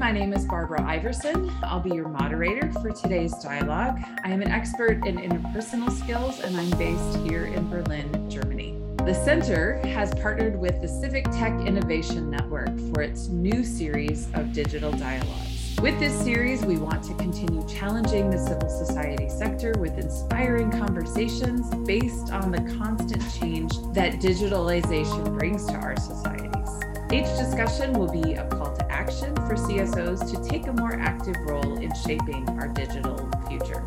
My name is Barbara Iverson. I'll be your moderator for today's dialogue. I am an expert in interpersonal skills and I'm based here in Berlin, Germany. The Center has partnered with the Civic Tech Innovation Network for its new series of digital dialogues. With this series, we want to continue challenging the civil society sector with inspiring conversations based on the constant change that digitalization brings to our societies. Each discussion will be a action for CSOs to take a more active role in shaping our digital future.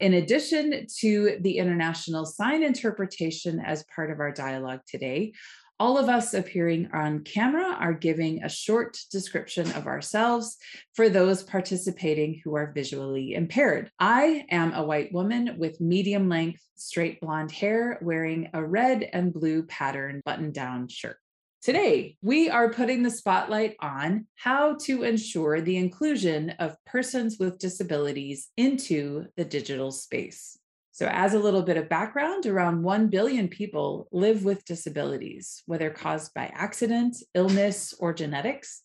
In addition to the international sign interpretation as part of our dialogue today, all of us appearing on camera are giving a short description of ourselves for those participating who are visually impaired. I am a white woman with medium length, straight blonde hair wearing a red and blue pattern button down shirt. Today, we are putting the spotlight on how to ensure the inclusion of persons with disabilities into the digital space. So, as a little bit of background, around 1 billion people live with disabilities, whether caused by accident, illness, or genetics.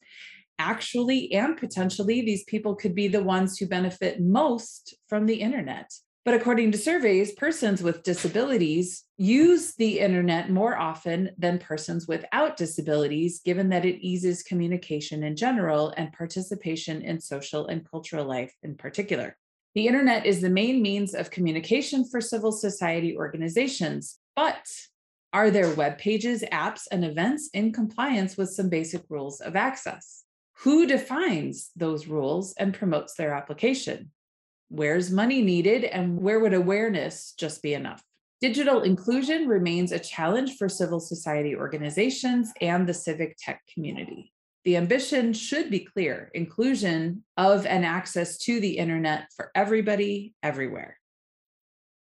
Actually, and potentially, these people could be the ones who benefit most from the internet. But according to surveys, persons with disabilities use the internet more often than persons without disabilities, given that it eases communication in general and participation in social and cultural life in particular. The internet is the main means of communication for civil society organizations, but are there web pages, apps, and events in compliance with some basic rules of access? Who defines those rules and promotes their application? Where's money needed, and where would awareness just be enough? Digital inclusion remains a challenge for civil society organizations and the civic tech community. The ambition should be clear inclusion of and access to the internet for everybody, everywhere.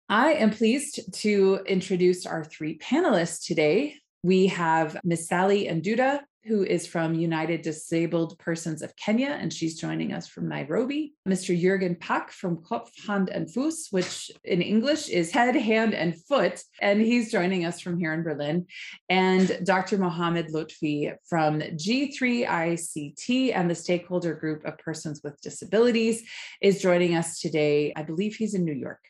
I am pleased to introduce our three panelists today. We have Ms. Sally Nduta, who is from United Disabled Persons of Kenya, and she's joining us from Nairobi. Mr. Jürgen Pack from Kopf, Hand and Fuß, which in English is head, hand, and foot, and he's joining us from here in Berlin. And Dr. Mohammed Loufty from G3ICT and the stakeholder group of persons with disabilities is joining us today. I believe he's in New York.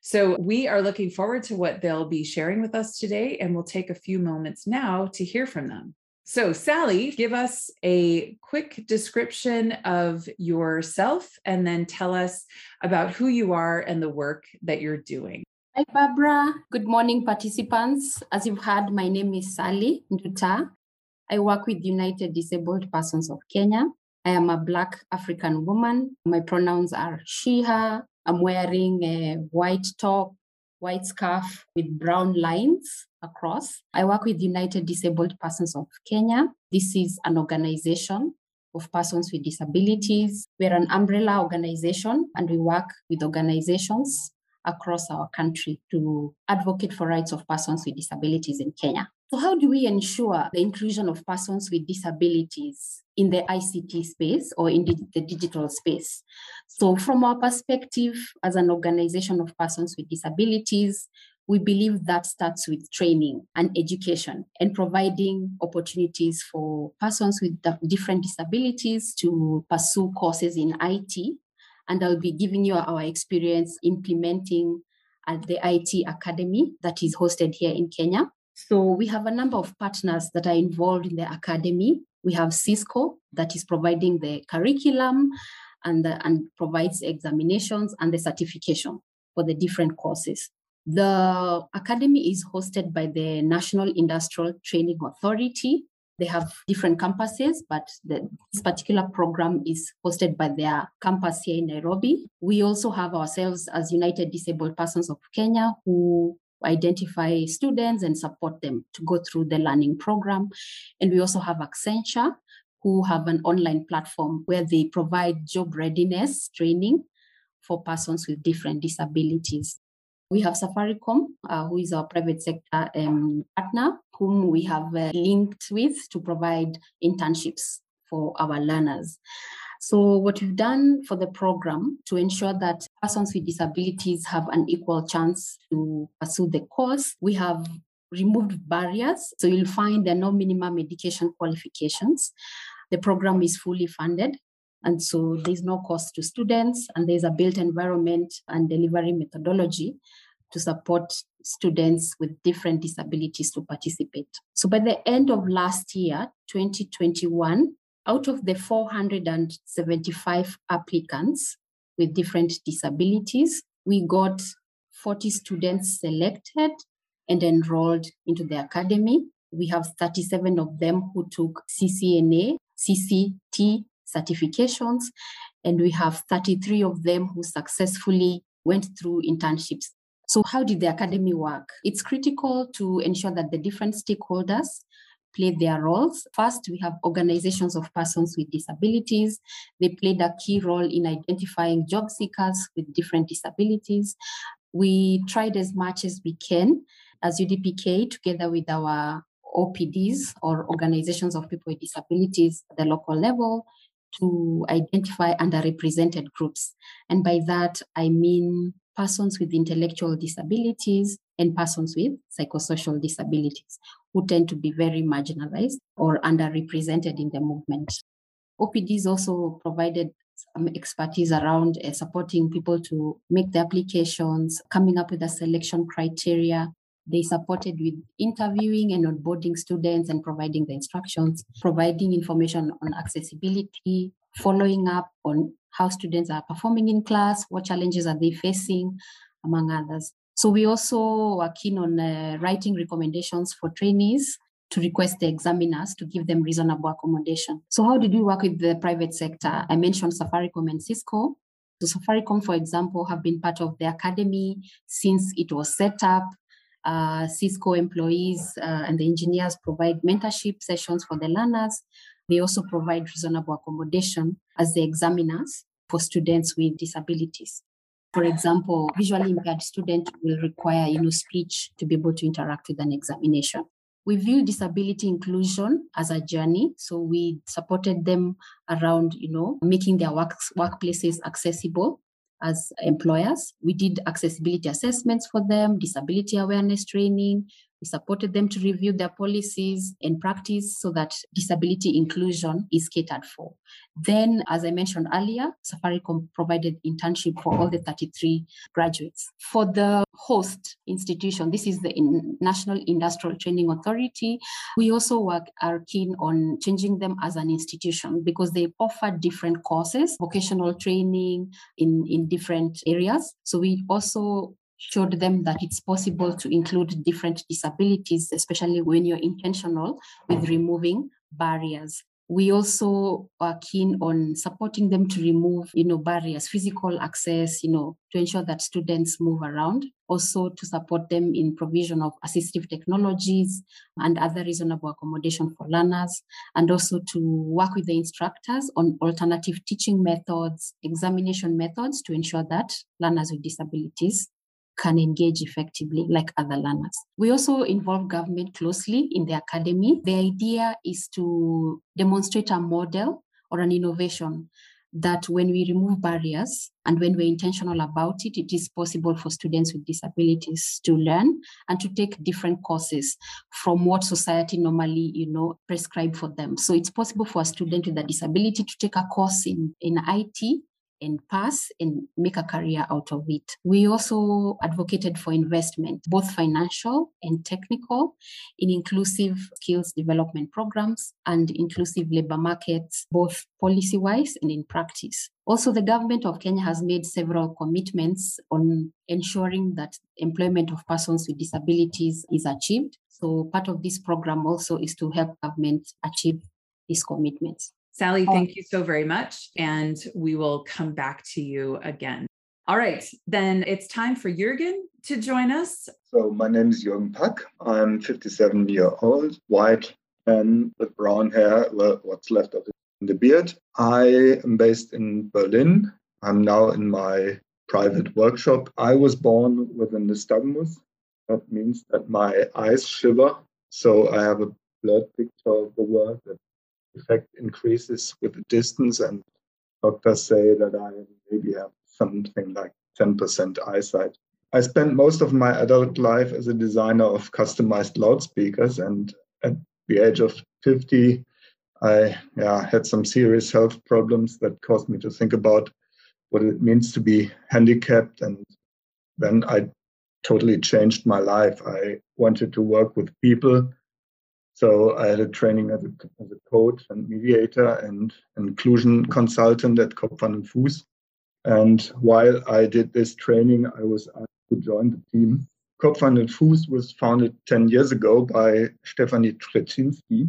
So we are looking forward to what they'll be sharing with us today, and we'll take a few moments now to hear from them. So, Sally, give us a quick description of yourself and then tell us about who you are and the work that you're doing. Hi, Barbara. Good morning, participants. As you've heard, my name is Sally Nduta. I work with United Disabled Persons of Kenya. I am a Black African woman. My pronouns are she, her. I'm wearing a white top, white scarf with brown lines across. I work with United Disabled Persons of Kenya. This is an organization of persons with disabilities. We're an umbrella organization and we work with organizations across our country to advocate for rights of persons with disabilities in Kenya. So, how do we ensure the inclusion of persons with disabilities in the ICT space or in the digital space? So, from our perspective as an organization of persons with disabilities, we believe that starts with training and education and providing opportunities for persons with different disabilities to pursue courses in IT. And I'll be giving you our experience implementing at the IT Academy that is hosted here in Kenya. So we have a number of partners that are involved in the academy. We have Cisco that is providing the curriculum and, the, and provides examinations and the certification for the different courses. The academy is hosted by the National Industrial Training Authority. They have different campuses, but the, this particular program is hosted by their campus here in Nairobi. We also have ourselves as United Disabled Persons of Kenya who identify students and support them to go through the learning program. And we also have Accenture, who have an online platform where they provide job readiness training for persons with different disabilities. We have Safaricom, uh, who is our private sector um, partner, whom we have uh, linked with to provide internships for our learners. So, what we've done for the program to ensure that persons with disabilities have an equal chance to pursue the course, we have removed barriers. So you'll find there are no minimum education qualifications. The program is fully funded. And so there's no cost to students, and there's a built environment and delivery methodology to support students with different disabilities to participate. So by the end of last year, 2021, out of the 475 applicants with different disabilities, we got 40 students selected and enrolled into the academy. We have 37 of them who took CCNA, CCT certifications, and we have 33 of them who successfully went through internships. So, how did the academy work? It's critical to ensure that the different stakeholders play their roles. First, we have organizations of persons with disabilities. They played a key role in identifying job seekers with different disabilities. We tried as much as we can as UDPK, together with our OPDs or organizations of people with disabilities at the local level, to identify underrepresented groups. And by that, I mean persons with intellectual disabilities and persons with psychosocial disabilities who tend to be very marginalized or underrepresented in the movement. OPDs also provided some expertise around uh, supporting people to make the applications, coming up with a selection criteria. They supported with interviewing and onboarding students and providing the instructions, providing information on accessibility, following up on how students are performing in class, what challenges are they facing, among others. So we also are keen on uh, writing recommendations for trainees to request the examiners to give them reasonable accommodation. So how did we work with the private sector? I mentioned Safaricom and Cisco. So Safaricom, for example, have been part of the academy since it was set up. Uh, Cisco employees uh, and the engineers provide mentorship sessions for the learners. They also provide reasonable accommodation as the examiners for students with disabilities. For example, visually impaired student will require you know, speech to be able to interact with an examination. We view disability inclusion as a journey. So we supported them around, you know, making their work, workplaces accessible as employers. We did accessibility assessments for them, disability awareness training. We supported them to review their policies and practice so that disability inclusion is catered for. Then, as I mentioned earlier, Safaricom provided internship for all the 33 graduates. For the host institution, this is the National Industrial Training Authority. We also work are keen on changing them as an institution because they offer different courses, vocational training in, in different areas. So we also showed them that it's possible to include different disabilities, especially when you're intentional with removing barriers. We also are keen on supporting them to remove, you know, barriers, physical access, you know, to ensure that students move around. Also to support them in provision of assistive technologies and other reasonable accommodation for learners, and also to work with the instructors on alternative teaching methods, examination methods to ensure that learners with disabilities can engage effectively like other learners. We also involve government closely in the academy. The idea is to demonstrate a model or an innovation that when we remove barriers and when we're intentional about it, it is possible for students with disabilities to learn and to take different courses from what society normally, you know, prescribe for them. So it's possible for a student with a disability to take a course in, in IT and pass and make a career out of it. We also advocated for investment, both financial and technical, in inclusive skills development programs and inclusive labor markets, both policy wise and in practice. Also, the government of Kenya has made several commitments on ensuring that employment of persons with disabilities is achieved. So, part of this program also is to help government achieve these commitments. Sally, oh. thank you so very much. And we will come back to you again. All right, then it's time for Jürgen to join us. So, my name is Jürgen Pack. I'm 57 years old, white, and with brown hair, well, what's left of it in the beard. I am based in Berlin. I'm now in my private workshop. I was born with a nystagmus. That means that my eyes shiver. So, I have a blurred picture of the world that effect increases with the distance, and doctors say that I maybe have something like 10% eyesight. I spent most of my adult life as a designer of customized loudspeakers. And at the age of 50, I yeah, had some serious health problems that caused me to think about what it means to be handicapped. And then I totally changed my life. I wanted to work with people. So I had a training as a, as a coach and mediator and inclusion consultant at Kopf Hand Fuß. And while I did this training, I was asked to join the team. Kopf Hand Fuß was founded 10 years ago by Stefanie Trzcinski.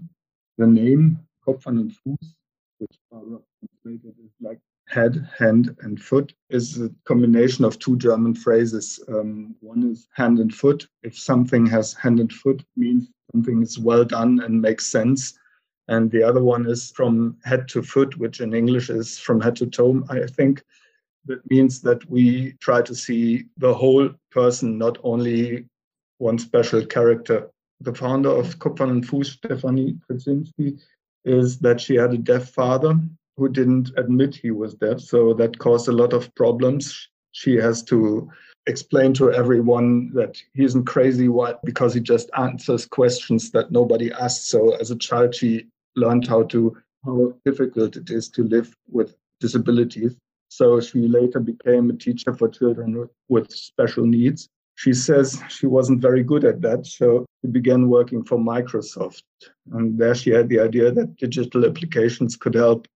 The name Kopf Hand Fuß, which translated is like head, hand, and foot is a combination of two German phrases. Um, one is hand and foot. If something has hand and foot, means something is well done and makes sense. And the other one is from head to foot, which in English is from head to toe, I think. That means that we try to see the whole person, not only one special character. The founder of Kopf Hand Fuß, Stefanie Trzcinski, is that she had a deaf father who didn't admit he was deaf. So that caused a lot of problems. She has to explain to everyone that he isn't crazy what because he just answers questions that nobody asks. So as a child, she learned how to how difficult it is to live with disabilities. So she later became a teacher for children with special needs. She says she wasn't very good at that, so she began working for Microsoft. And there she had the idea that digital applications could help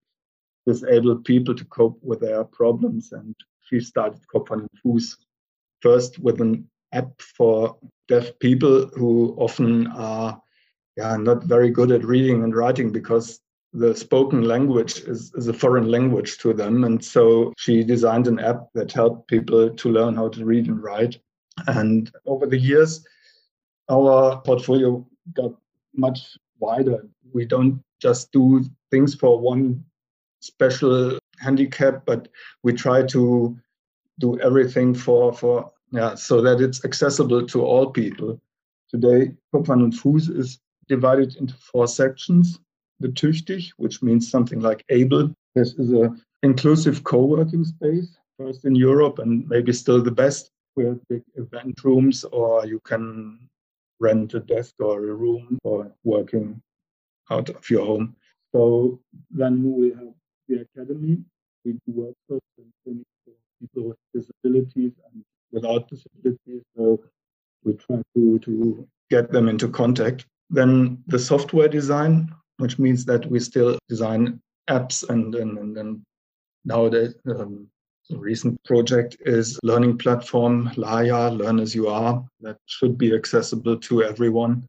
disabled people to cope with their problems. And she started Kopf Fuß first with an app for deaf people who often are yeah, not very good at reading and writing because the spoken language is, is a foreign language to them. And so she designed an app that helped people to learn how to read and write. And over the years, our portfolio got much wider. We don't just do things for one special handicap, but we try to do everything for for yeah so that it's accessible to all people. Today, Kopf Hand Fuß is divided into four sections. The Tüchtig, which means something like able. This is a inclusive co-working space, first in Europe and maybe still the best. We have big event rooms, or you can rent a desk or a room for working out of your home. So then we have the academy. We do workshops and for people with disabilities and without disabilities. So we try to, to get them into contact. Then the software design, which means that we still design apps and and, and, and nowadays um, the recent project is learning platform Laya, Learn as You Are, that should be accessible to everyone.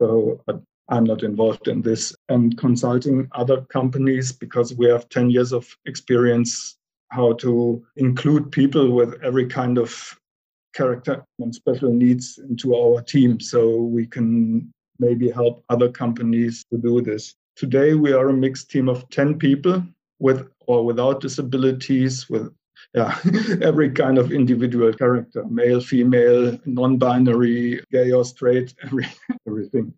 So, but I'm not involved in this. And consulting other companies because we have 10 years of experience how to include people with every kind of character and special needs into our team so we can maybe help other companies to do this. Today we are a mixed team of 10 people with or without disabilities with yeah, every kind of individual character, male, female, non-binary, gay or straight, every, everything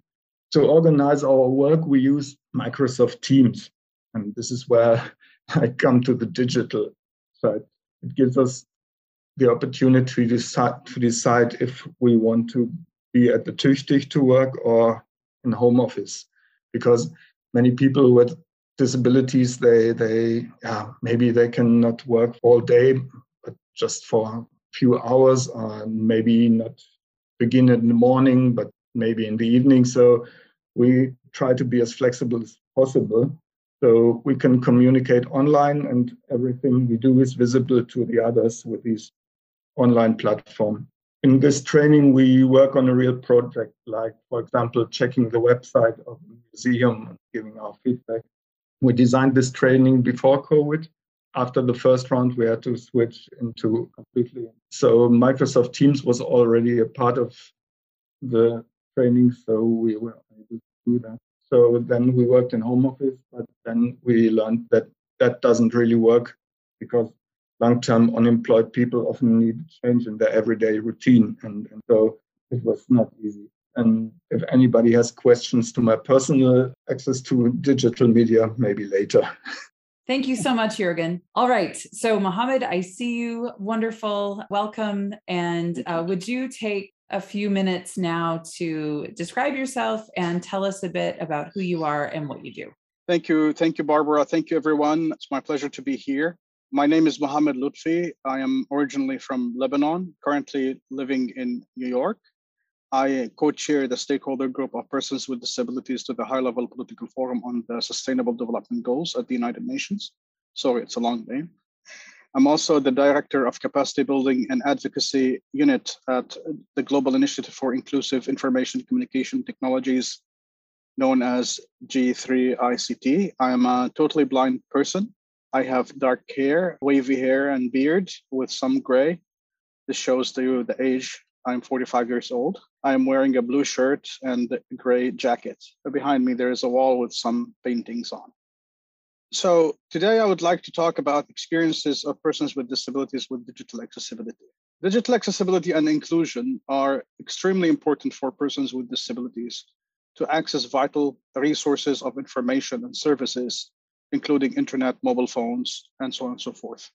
to organize our work, we use Microsoft Teams. And this is where I come to the digital side. It gives us the opportunity to decide, to decide if we want to be at the Tüchtig to work or in home office. Because many people with disabilities, they, they yeah, maybe they cannot work all day, but just for a few hours, or maybe not begin in the morning, but maybe in the evening. So we try to be as flexible as possible so we can communicate online and everything we do is visible to the others with these online platform. In this training we work on a real project like for example checking the website of the museum and giving our feedback. We designed this training before covid. After the first round we had to switch into completely. So microsoft teams was already a part of the training so we were do that. So then we worked in home office, but then we learned that that doesn't really work because long-term unemployed people often need change in their everyday routine, and, and so it was not easy. And if anybody has questions to my personal access to digital media, maybe later. Thank you so much, Jurgen. All right. So, Mohammed, I see you. Wonderful. Welcome. And uh, would you take a few minutes now to describe yourself and tell us a bit about who you are and what you do? Thank you. Thank you, Barbara. Thank you, everyone. It's my pleasure to be here. My name is Mohammed Loufty. I am originally from Lebanon, currently living in New York. I co-chair the stakeholder group of persons with disabilities to the high-level political forum on the Sustainable Development Goals at the United Nations. Sorry, it's a long name. I'm also the director of capacity building and advocacy unit at the Global Initiative for Inclusive Information Communication Technologies, known as G3ICT. I am a totally blind person. I have dark hair, wavy hair, and beard with some gray. This shows you the age I'm 45 years old. I am wearing a blue shirt and gray jacket. Behind me, there is a wall with some paintings on. So today I would like to talk about experiences of persons with disabilities with digital accessibility. Digital accessibility and inclusion are extremely important for persons with disabilities to access vital resources of information and services, including internet, mobile phones, and so on and so forth.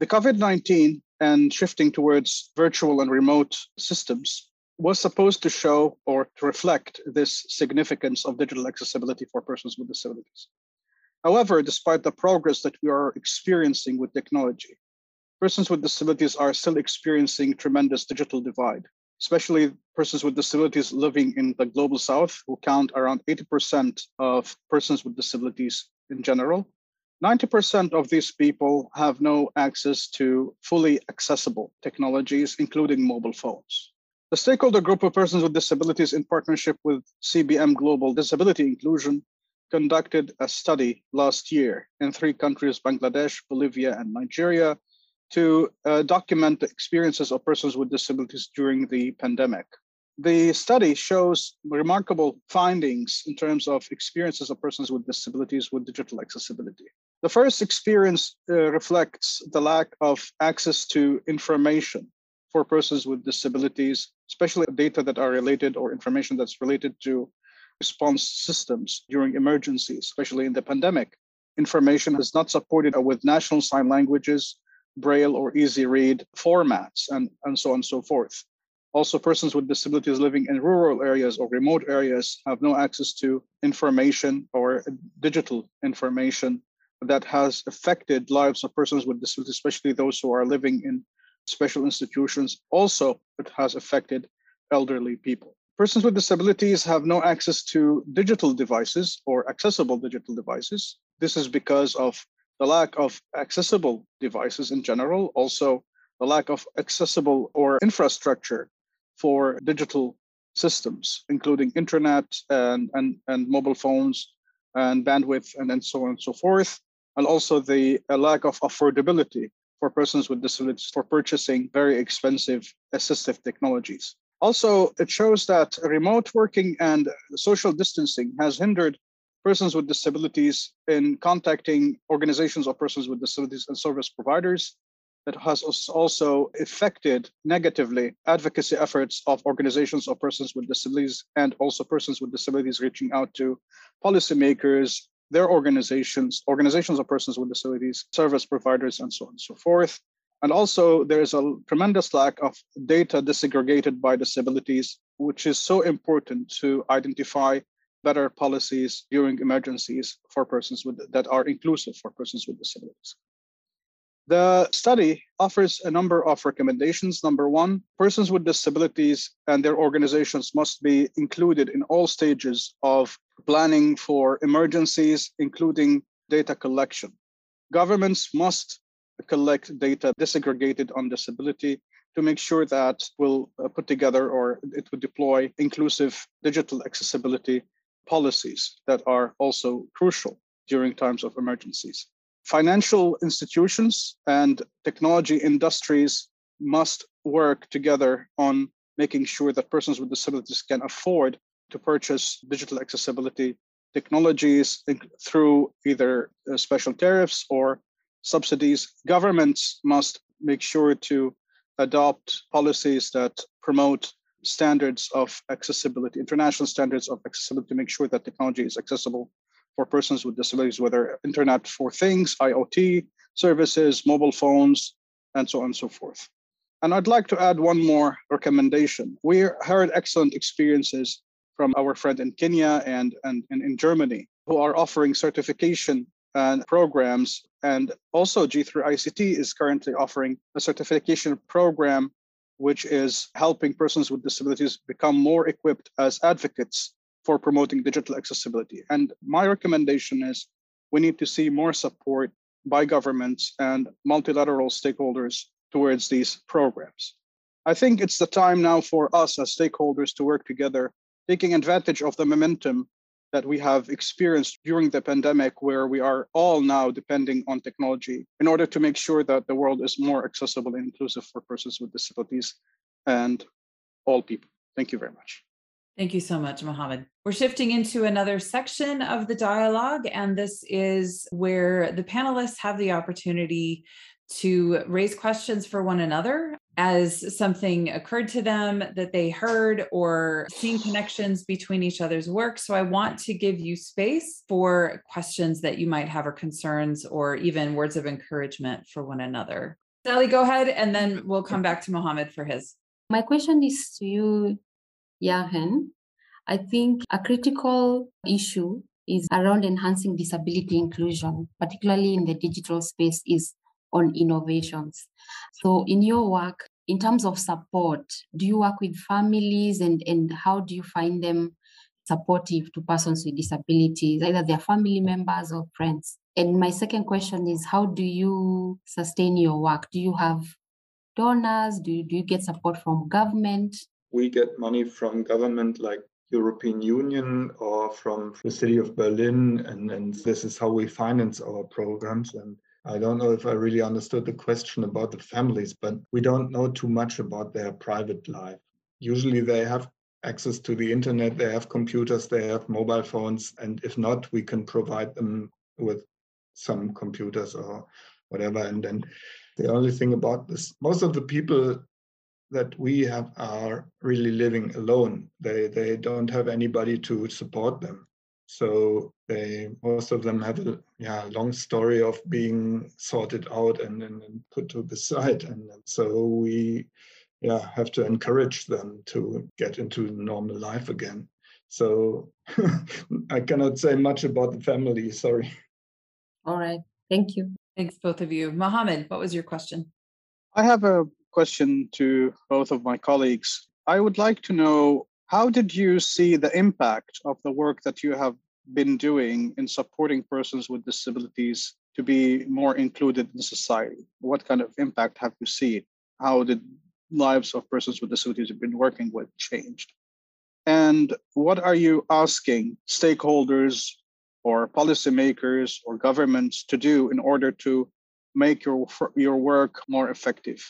The COVID 19 and shifting towards virtual and remote systems was supposed to show or to reflect this significance of digital accessibility for persons with disabilities. However, despite the progress that we are experiencing with technology, persons with disabilities are still experiencing tremendous digital divide, especially persons with disabilities living in the global south, who count around 80% of persons with disabilities in general, 90% of these people have no access to fully accessible technologies, including mobile phones. The stakeholder group of persons with disabilities, in partnership with CBM Global Disability Inclusion, conducted a study last year in three countries Bangladesh, Bolivia, and Nigeria to uh, document the experiences of persons with disabilities during the pandemic. The study shows remarkable findings in terms of experiences of persons with disabilities with digital accessibility. The first experience uh, reflects the lack of access to information for persons with disabilities, especially data that are related or information that's related to response systems during emergencies, especially in the pandemic. Information is not supported with national sign languages, braille or easy read formats, and, and so on and so forth. Also, persons with disabilities living in rural areas or remote areas have no access to information or digital information that has affected lives of persons with disabilities, especially those who are living in special institutions. Also, it has affected elderly people. Persons with disabilities have no access to digital devices or accessible digital devices. This is because of the lack of accessible devices in general, also the lack of accessible or infrastructure for digital systems, including internet and, and, and mobile phones and bandwidth and, and so on and so forth and also the lack of affordability for persons with disabilities for purchasing very expensive assistive technologies. Also, it shows that remote working and social distancing has hindered persons with disabilities in contacting organizations of persons with disabilities and service providers. That has also affected negatively advocacy efforts of organizations of persons with disabilities and also persons with disabilities reaching out to policymakers their organizations, organizations of persons with disabilities, service providers, and so on and so forth. And also, there is a tremendous lack of data disaggregated by disabilities, which is so important to identify better policies during emergencies for persons with, that are inclusive for persons with disabilities. The study offers a number of recommendations. Number one, persons with disabilities and their organizations must be included in all stages of planning for emergencies, including data collection. Governments must collect data disaggregated on disability to make sure that we'll uh, put together or it will deploy inclusive digital accessibility policies that are also crucial during times of emergencies. Financial institutions and technology industries must work together on making sure that persons with disabilities can afford to purchase digital accessibility technologies through either uh, special tariffs or subsidies. Governments must make sure to adopt policies that promote standards of accessibility, international standards of accessibility to make sure that technology is accessible for persons with disabilities, whether Internet for Things, IoT services, mobile phones, and so on and so forth. And I'd like to add one more recommendation. We heard excellent experiences from our friend in Kenya and, and, and in Germany who are offering certification and programs. And also, G3 ICT is currently offering a certification program which is helping persons with disabilities become more equipped as advocates for promoting digital accessibility. And my recommendation is we need to see more support by governments and multilateral stakeholders towards these programs. I think it's the time now for us as stakeholders to work together, taking advantage of the momentum that we have experienced during the pandemic, where we are all now depending on technology in order to make sure that the world is more accessible and inclusive for persons with disabilities and all people. Thank you very much. Thank you so much, Mohammed. We're shifting into another section of the dialogue, and this is where the panelists have the opportunity to raise questions for one another as something occurred to them that they heard or seen connections between each other's work. So I want to give you space for questions that you might have or concerns or even words of encouragement for one another. Sally, go ahead and then we'll come back to Mohammed for his. My question is to you, Jürgen. I think a critical issue is around enhancing disability inclusion, particularly in the digital space, is on innovations. So, in your work, in terms of support, do you work with families and, and how do you find them supportive to persons with disabilities, either their family members or friends? And my second question is how do you sustain your work? Do you have donors? Do you, do you get support from government? We get money from government like European Union or from the city of Berlin, and, and this is how we finance our programs. And I don't know if I really understood the question about the families, but we don't know too much about their private life. Usually they have access to the internet, they have computers, they have mobile phones, and if not, we can provide them with some computers or whatever. And then the only thing about this, most of the people that we have are really living alone. They they don't have anybody to support them. So they most of them have a yeah long story of being sorted out and, and, and put to the side. And, and so we yeah have to encourage them to get into normal life again. So I cannot say much about the family, sorry. All right. Thank you. Thanks, both of you. Mohammed, what was your question? I have a question to both of my colleagues. I would like to know how did you see the impact of the work that you have been doing in supporting persons with disabilities to be more included in society? What kind of impact have you seen? How did lives of persons with disabilities you've been working with changed? And what are you asking stakeholders or policymakers or governments to do in order to make your your work more effective?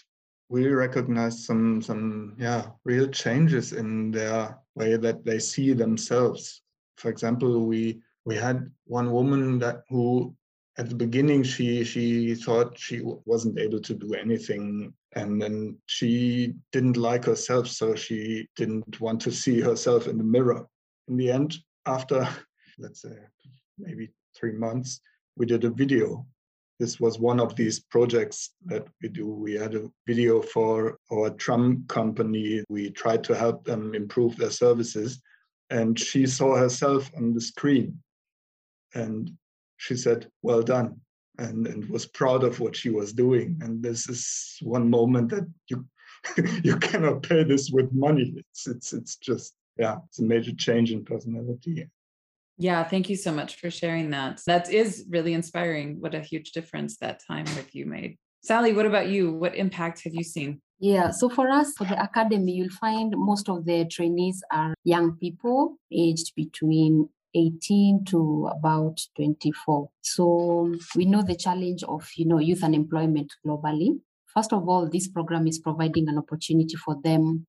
we recognize some some yeah real changes in their way that they see themselves for example we we had one woman that who at the beginning she she thought she wasn't able to do anything and then she didn't like herself so she didn't want to see herself in the mirror in the end after let's say maybe 3 months we did a video this was one of these projects that we do. We had a video for our tram company. We tried to help them improve their services. And she saw herself on the screen. And she said, Well done. And, and was proud of what she was doing. And this is one moment that you you cannot pay this with money. It's it's it's just yeah, it's a major change in personality. Yeah, thank you so much for sharing that. That is really inspiring. What a huge difference that time with you made. Sally, what about you? What impact have you seen? Yeah, so for us, for the academy, you'll find most of the trainees are young people aged between 18 to about 24. So we know the challenge of, you know, youth unemployment globally. First of all, this program is providing an opportunity for them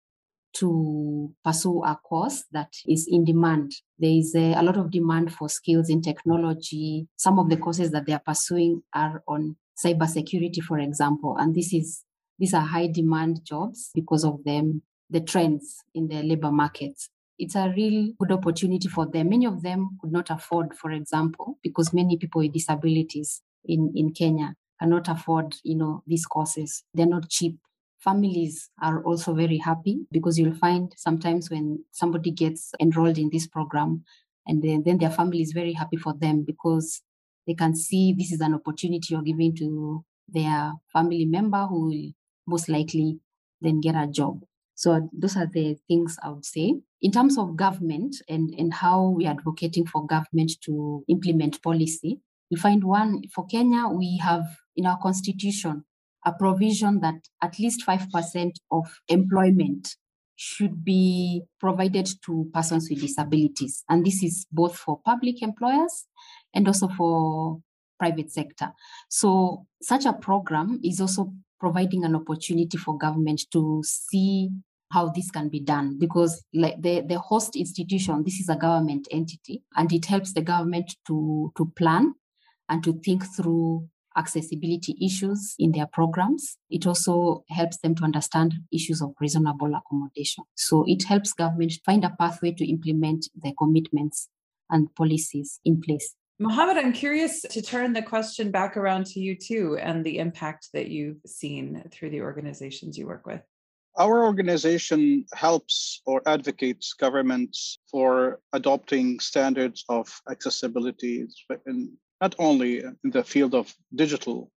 to pursue a course that is in demand. There is a, a, lot of demand for skills in technology. Some of the courses that they are pursuing are on cybersecurity, for example, and this is these are high demand jobs because of them the trends in the labor markets. it's a real good opportunity for them. Many of them could not afford, for example, because many people with disabilities in, in Kenya cannot afford, you know, these courses. They're not cheap. Families are also very happy because you'll find sometimes when somebody gets enrolled in this program and then, then their family is very happy for them because they can see this is an opportunity you're giving to their family member who will most likely then get a job. So those are the things I would say. In terms of government and, and how we are advocating for government to implement policy, we find one for Kenya, we have in our constitution a provision that at least 5% of employment should be provided to persons with disabilities. And this is both for public employers and also for private sector. So such a program is also providing an opportunity for government to see how this can be done because like the, the host institution this is a government entity and it helps the government to to plan and to think through accessibility issues in their programs. It also helps them to understand issues of reasonable accommodation. So it helps government find a pathway to implement the commitments and policies in place. Mohammed, I'm curious to turn the question back around to you too and the impact that you've seen through the organizations you work with. Our organization helps or advocates governments for adopting standards of accessibility in not only in the field of digital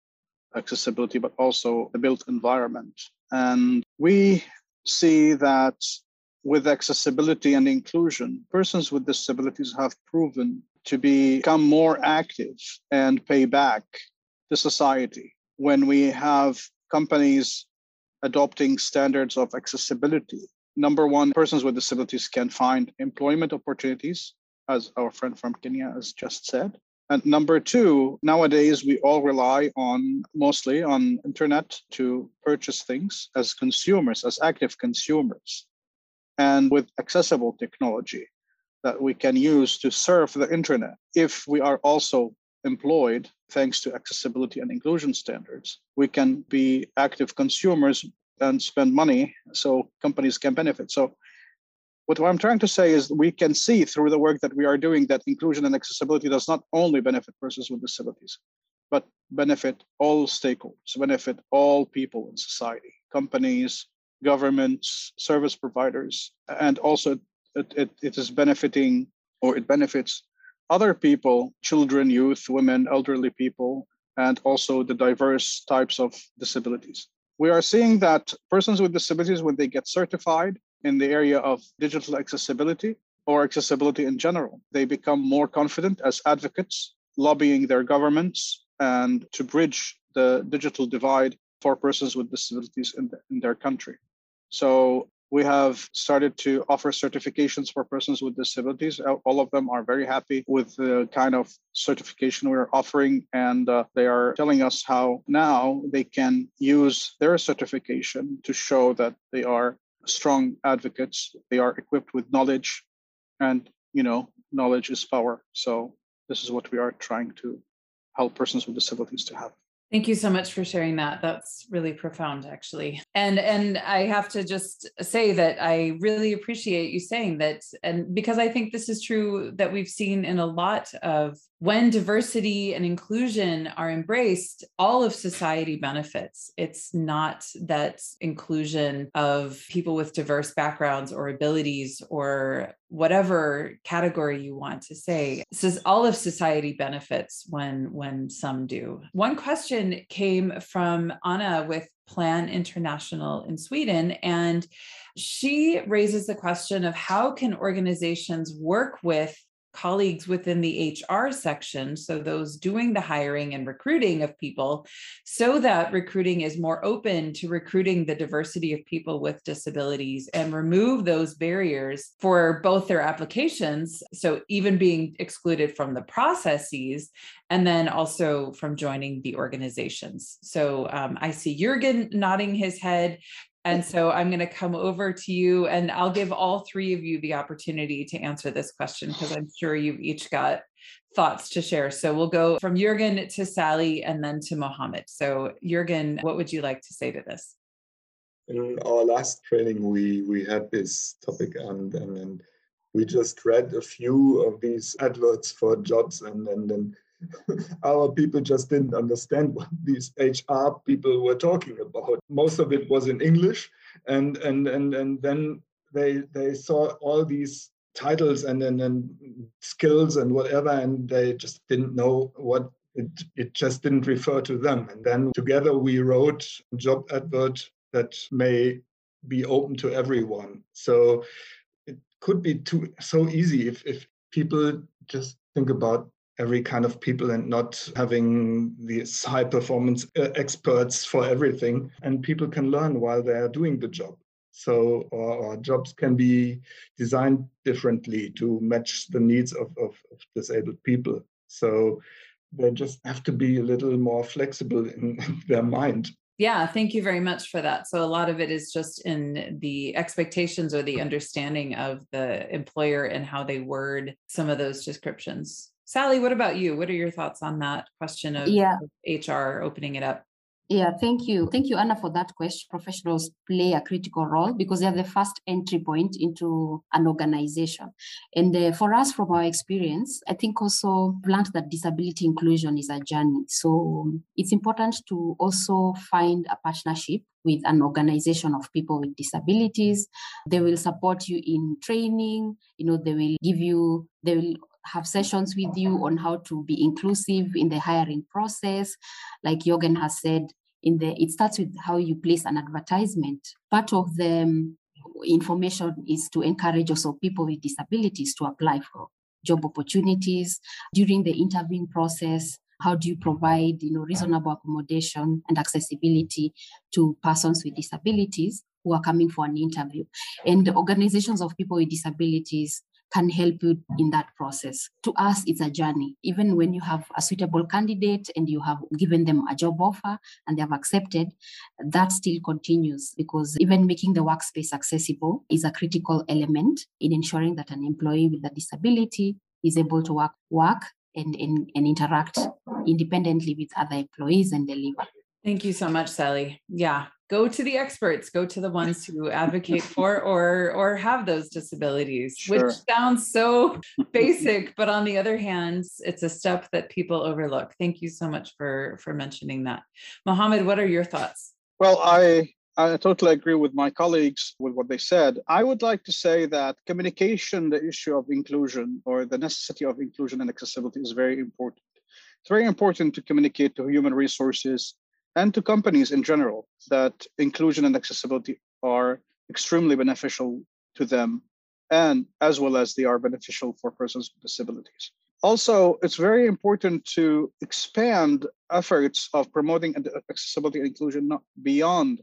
accessibility, but also the built environment. And we see that with accessibility and inclusion, persons with disabilities have proven to become more active and pay back to society. When we have companies adopting standards of accessibility, number one, persons with disabilities can find employment opportunities, as our friend from Kenya has just said. And number two, nowadays we all rely on mostly on internet to purchase things as consumers, as active consumers. And with accessible technology that we can use to surf the internet, if we are also employed thanks to accessibility and inclusion standards, we can be active consumers and spend money so companies can benefit. So what I'm trying to say is we can see through the work that we are doing that inclusion and accessibility does not only benefit persons with disabilities, but benefit all stakeholders, benefit all people in society, companies, governments, service providers, and also it, it, it is benefiting or it benefits other people, children, youth, women, elderly people, and also the diverse types of disabilities. We are seeing that persons with disabilities, when they get certified, in the area of digital accessibility or accessibility in general. They become more confident as advocates, lobbying their governments and to bridge the digital divide for persons with disabilities in, the, in their country. So we have started to offer certifications for persons with disabilities. All of them are very happy with the kind of certification we're offering, and uh, they are telling us how now they can use their certification to show that they are strong advocates. They are equipped with knowledge, and you know, knowledge is power. So this is what we are trying to help persons with disabilities to have. Thank you so much for sharing that. That's really profound actually. And and I have to just say that I really appreciate you saying that and because I think this is true that we've seen in a lot of when diversity and inclusion are embraced, all of society benefits. It's not that inclusion of people with diverse backgrounds or abilities or whatever category you want to say. Says all of society benefits when when some do. One question came from Anna with Plan International in Sweden and she raises the question of how can organizations work with colleagues within the HR section, so those doing the hiring and recruiting of people, so that recruiting is more open to recruiting the diversity of people with disabilities and remove those barriers for both their applications. So, even being excluded from the processes and then also from joining the organizations. So, um, I see Jurgen nodding his head. And so I'm going to come over to you and I'll give all three of you the opportunity to answer this question because I'm sure you've each got thoughts to share. So we'll go from Jurgen to Sally and then to Mohammed. So Jurgen, what would you like to say to this? In our last training, we we had this topic and and, and we just read a few of these adverts for jobs and then our people just didn't understand what these HR people were talking about. Most of it was in English, and and and and then they they saw all these titles and then and skills and whatever, and they just didn't know what it it just didn't refer to them. And then together we wrote a job advert that may be open to everyone. So it could be too so easy if if people just think about every kind of people and not having these high performance uh, experts for everything and people can learn while they are doing the job so our, or jobs can be designed differently to match the needs of, of, of, disabled people so they just have to be a little more flexible in, in their mind yeah, thank you very much for that. So, a lot of it is just in the expectations or the understanding of the employer and how they word some of those descriptions. Sally, what about you? What are your thoughts on that question of, yeah. of HR opening it up? Yeah, thank you. Thank you, Anna, for that question. Professionals play a critical role because they are the first entry point into an organization. And uh, for us, from our experience, I think also learned that disability inclusion is a journey. So it's important to also find a partnership with an organization of people with disabilities. They will support you in training, you know, they will give you, they will have sessions with you on how to be inclusive in the hiring process. Like Jürgen has said, in the it starts with how you place an advertisement. Part of the um, information is to encourage also people with disabilities to apply for job opportunities during the interviewing process how do you provide you know reasonable accommodation and accessibility to persons with disabilities who are coming for an interview and organizations of people with disabilities can help you in that process. To us, it's a journey. Even when you have a suitable candidate and you have given them a job offer and they have accepted, that still continues because even making the workspace accessible is a critical element in ensuring that an employee with a disability is able to work, work and, and, and interact independently with other employees and deliver. Thank you so much, Sally. Yeah, go to the experts, go to the ones who advocate for or or have those disabilities, sure. which sounds so basic, but on the other hand, it's a step that people overlook. Thank you so much for for mentioning that. Mohammed, what are your thoughts? Well, I I totally agree with my colleagues with what they said. I would like to say that communication, the issue of inclusion or the necessity of inclusion and accessibility is very important. It's very important to communicate to human resources and to companies in general that inclusion and accessibility are extremely beneficial to them and as well as they are beneficial for persons with disabilities. Also, it's very important to expand efforts of promoting accessibility and inclusion beyond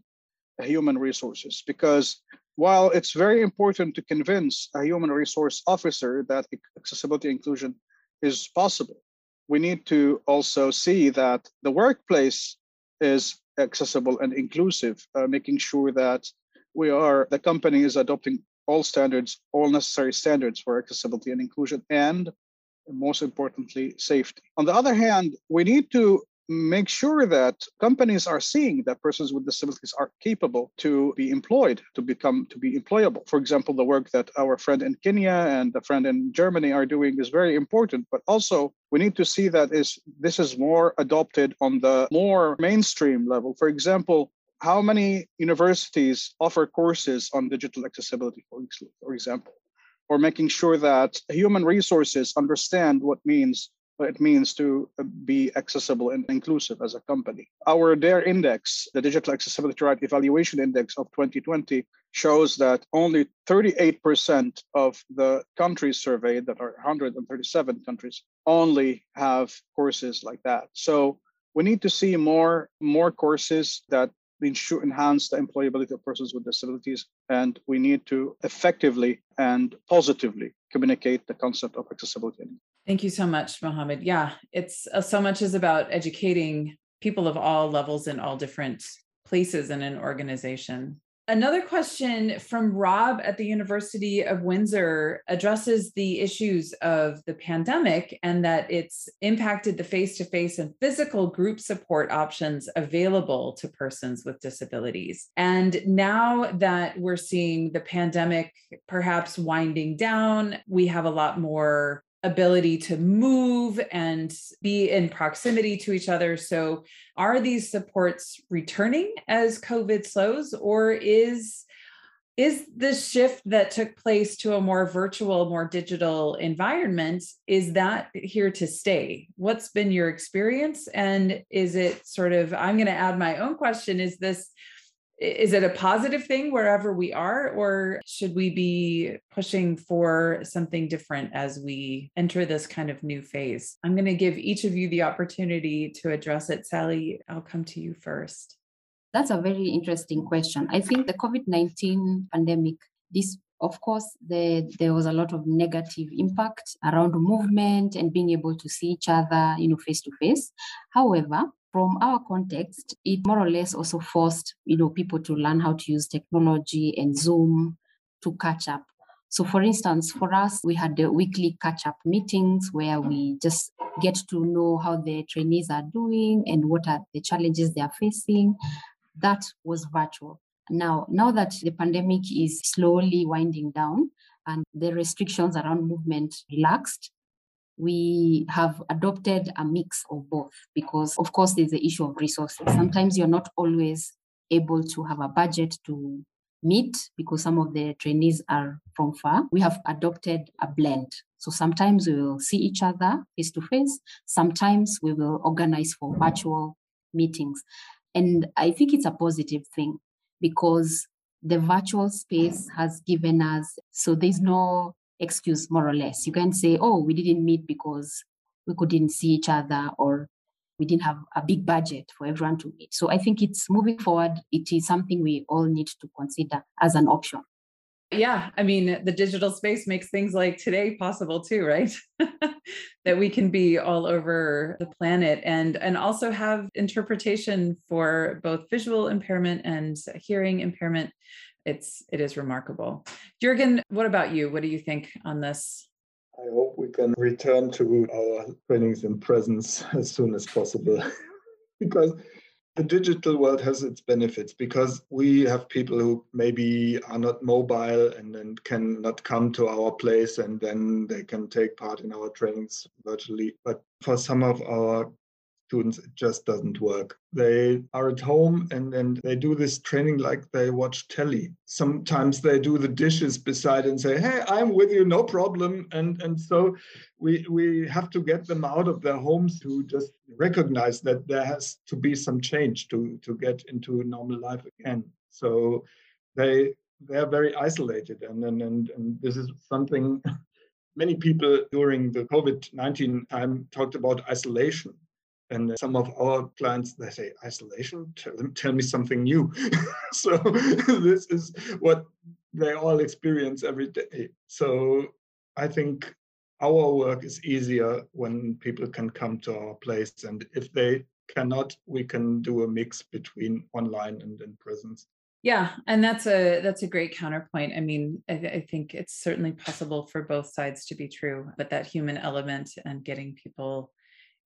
human resources because while it's very important to convince a human resource officer that accessibility inclusion is possible, we need to also see that the workplace is accessible and inclusive, uh, making sure that we are, the company is adopting all standards, all necessary standards for accessibility and inclusion, and most importantly, safety. On the other hand, we need to make sure that companies are seeing that persons with disabilities are capable to be employed to become to be employable. For example the work that our friend in kenya and the friend in germany are doing is very important but also we need to see that is this is more adopted on the more mainstream level. For example how many universities offer courses on digital accessibility for, example or making sure that human resources understand what means it means to uh, be accessible and inclusive as a company. Our DARE index, the Digital Accessibility Right Evaluation Index of 2020, shows that only 38% of the countries surveyed, that are 137 countries, only have courses like that. So we need to see more, more courses that enhance the employability of persons with disabilities and we need to effectively and positively communicate the concept of accessibility Thank you so much, Mohammed. Yeah, it's uh, so much is about educating people of all levels in all different places in an organization. Another question from Rob at the University of Windsor addresses the issues of the pandemic and that it's impacted the face to face and physical group support options available to persons with disabilities. And now that we're seeing the pandemic perhaps winding down, we have a lot more ability to move and be in proximity to each other. So, are these supports returning as COVID slows, or is is this shift that took place to a more virtual, more digital environment is that here to stay? What's been your experience, and is it sort of? I'm going to add my own question: Is this is it a positive thing wherever we are or should we be pushing for something different as we enter this kind of new phase? I'm going to give each of you the opportunity to address it. Sally i'll come to you first. That's a very interesting question. I think the covid-19 pandemic this of course the, there was a lot of negative impact around movement and being able to see each other you know face to face. However from our context, it more or less also forced you know people to learn how to use technology and Zoom to catch up. So, for instance, for us, we had the weekly catch up meetings where we just get to know how the trainees are doing and what are the challenges they are facing. That was virtual. Now, now that the pandemic is slowly winding down and the restrictions around movement relaxed, we have adopted a mix of both because, of course, there's the issue of resources. Sometimes you're not always able to have a budget to meet because some of the trainees are from far. We have adopted a blend. So sometimes we will see each other face to face, sometimes we will organize for virtual meetings. And I think it's a positive thing because the virtual space has given us, so there's no excuse more or less. You can say, oh, we didn't meet because we couldn't see each other or we didn't have a big budget for everyone to meet. So I think it's moving forward, it is something we all need to consider as an option. Yeah, I mean, the digital space makes things like today possible too, right? that we can be all over the planet and and also have interpretation for both visual impairment and hearing impairment it's it is remarkable. Jürgen, what about you? What do you think on this? I hope we can return to our trainings in presence as soon as possible because the digital world has its benefits because we have people who maybe are not mobile and then cannot come to our place and then they can take part in our trainings virtually. But for some of our students it just doesn't work. They are at home and, and they do this training like they watch telly. Sometimes they do the dishes beside and say hey i'm with you no problem. And and so we we have to get them out of their homes to just recognize that there has to be some change to to get into normal life again. So they they're very isolated and and and, and this is something many people during the covid-19 time talked about isolation and some of our clients they say isolation? Tell, them, tell me something new. So this is what they all experience every day. So i think our work is easier when people can come to our place and if they cannot we can do a mix between online and in presence. Yeah and that's a that's a great counterpoint. I mean I, I, think it's certainly possible for both sides to be true but that human element and getting people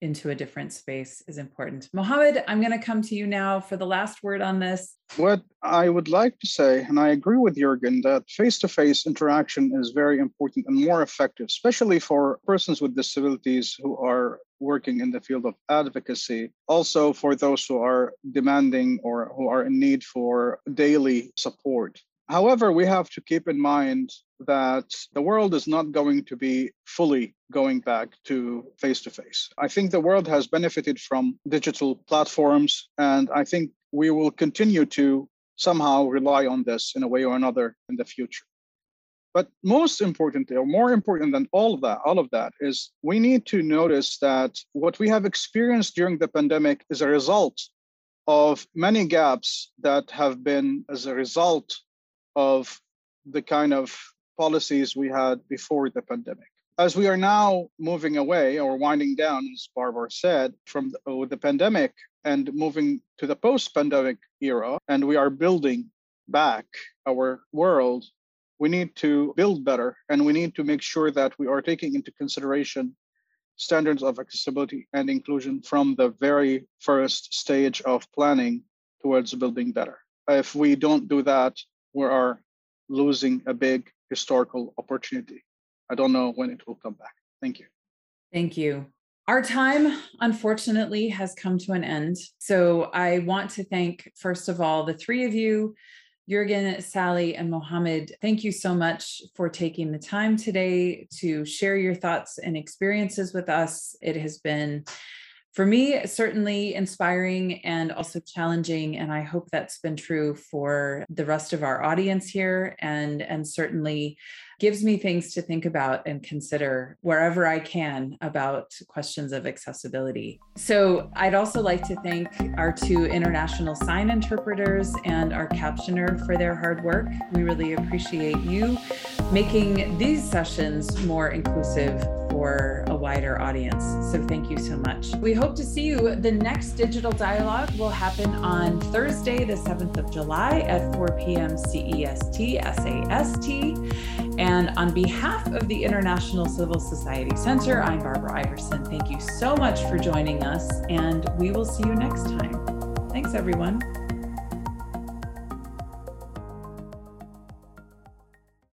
into a different space is important. Mohammed, I'm going to come to you now for the last word on this. What I would like to say, and I agree with Jürgen, that face to face interaction is very important and more effective, especially for persons with disabilities who are working in the field of advocacy. Also, for those who are demanding or who are in need for daily support. However, we have to keep in mind that the world is not going to be fully going back to face to face. I think the world has benefited from digital platforms, and I think we will continue to somehow rely on this in a way or another in the future. But most importantly, or more important than all of that, all of that is we need to notice that what we have experienced during the pandemic is a result of many gaps that have been as a result of the kind of policies we had before the pandemic. As we are now moving away or winding down, as Barbara said, from the, uh, the pandemic and moving to the post pandemic era, and we are building back our world, we need to build better and we need to make sure that we are taking into consideration standards of accessibility and inclusion from the very first stage of planning towards building better. If we don't do that, we are losing a big historical opportunity. I don't know when it will come back. Thank you. Thank you. Our time, unfortunately, has come to an end. So I want to thank, first of all, the three of you Jürgen, Sally, and Mohammed, thank you so much for taking the time today to share your thoughts and experiences with us. It has been for me, certainly inspiring and also challenging. And I hope that's been true for the rest of our audience here and, and certainly gives me things to think about and consider wherever I can about questions of accessibility. So I'd also like to thank our two international sign interpreters and our captioner for their hard work. We really appreciate you making these sessions more inclusive for a wider audience. So thank you so much. We hope to see you. The next digital dialogue will happen on Thursday, the 7th of July at 4 p.m. CEST, SAST. And on behalf of the International Civil Society Center, I'm Barbara Iverson. Thank you so much for joining us, and we will see you next time. Thanks, everyone.